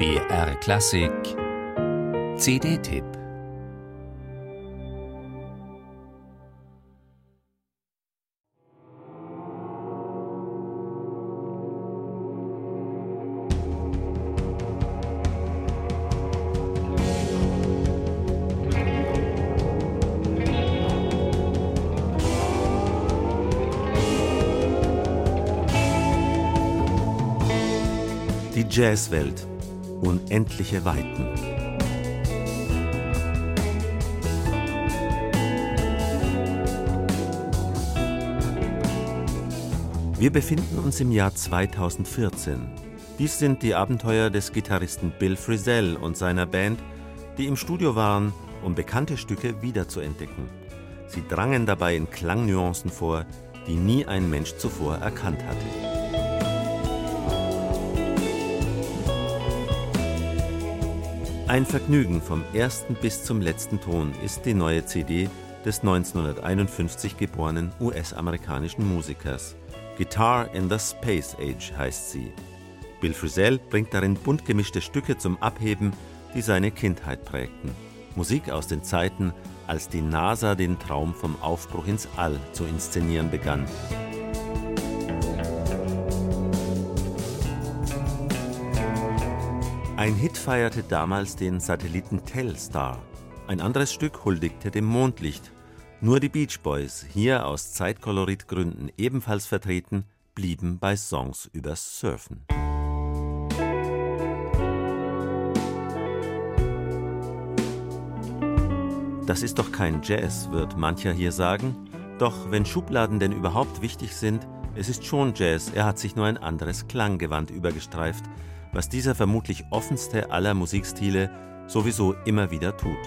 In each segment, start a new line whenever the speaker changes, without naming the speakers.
BR Klassik CD-Tipp
Die Jazzwelt. Unendliche Weiten. Wir befinden uns im Jahr 2014. Dies sind die Abenteuer des Gitarristen Bill Frisell und seiner Band, die im Studio waren, um bekannte Stücke wiederzuentdecken. Sie drangen dabei in Klangnuancen vor, die nie ein Mensch zuvor erkannt hatte. Ein Vergnügen vom ersten bis zum letzten Ton ist die neue CD des 1951 geborenen US-amerikanischen Musikers. Guitar in the Space Age heißt sie. Bill Frisell bringt darin bunt gemischte Stücke zum Abheben, die seine Kindheit prägten. Musik aus den Zeiten, als die NASA den Traum vom Aufbruch ins All zu inszenieren begann. Ein Hit feierte damals den Satelliten Telstar. Ein anderes Stück huldigte dem Mondlicht. Nur die Beach Boys, hier aus Zeitkoloritgründen ebenfalls vertreten, blieben bei Songs übers Surfen. Das ist doch kein Jazz, wird mancher hier sagen. Doch wenn Schubladen denn überhaupt wichtig sind, es ist schon Jazz, er hat sich nur ein anderes Klanggewand übergestreift, was dieser vermutlich offenste aller Musikstile sowieso immer wieder tut.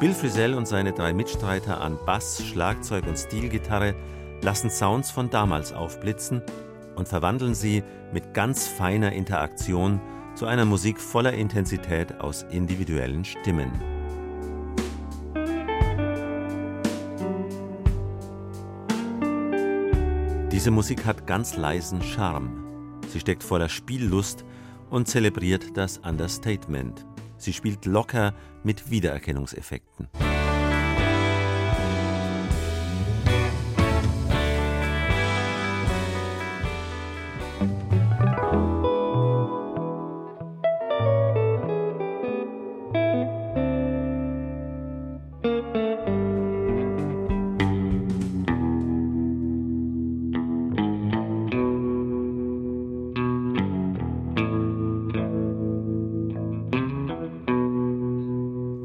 Bill Frisell und seine drei Mitstreiter an Bass, Schlagzeug und Stilgitarre lassen Sounds von damals aufblitzen und verwandeln sie mit ganz feiner Interaktion zu einer Musik voller Intensität aus individuellen Stimmen. Diese Musik hat ganz leisen Charme. Sie steckt voller Spiellust und zelebriert das Understatement. Sie spielt locker mit Wiedererkennungseffekten.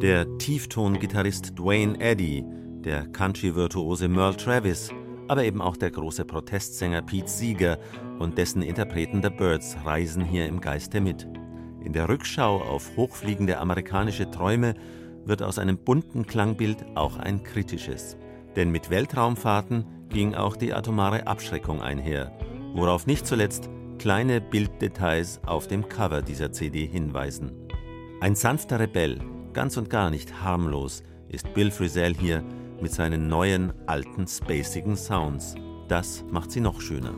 Der Tiefton-Gitarrist Dwayne Eddy, der Country-Virtuose Merle Travis, aber eben auch der große Protestsänger Pete Seeger und dessen Interpreten The Birds reisen hier im Geiste mit. In der Rückschau auf hochfliegende amerikanische Träume wird aus einem bunten Klangbild auch ein kritisches. Denn mit Weltraumfahrten ging auch die atomare Abschreckung einher, worauf nicht zuletzt kleine Bilddetails auf dem Cover dieser CD hinweisen. Ein sanfter Rebell, Ganz und gar nicht harmlos ist Bill Frisell hier mit seinen neuen, alten, spacigen Sounds. Das macht sie noch schöner.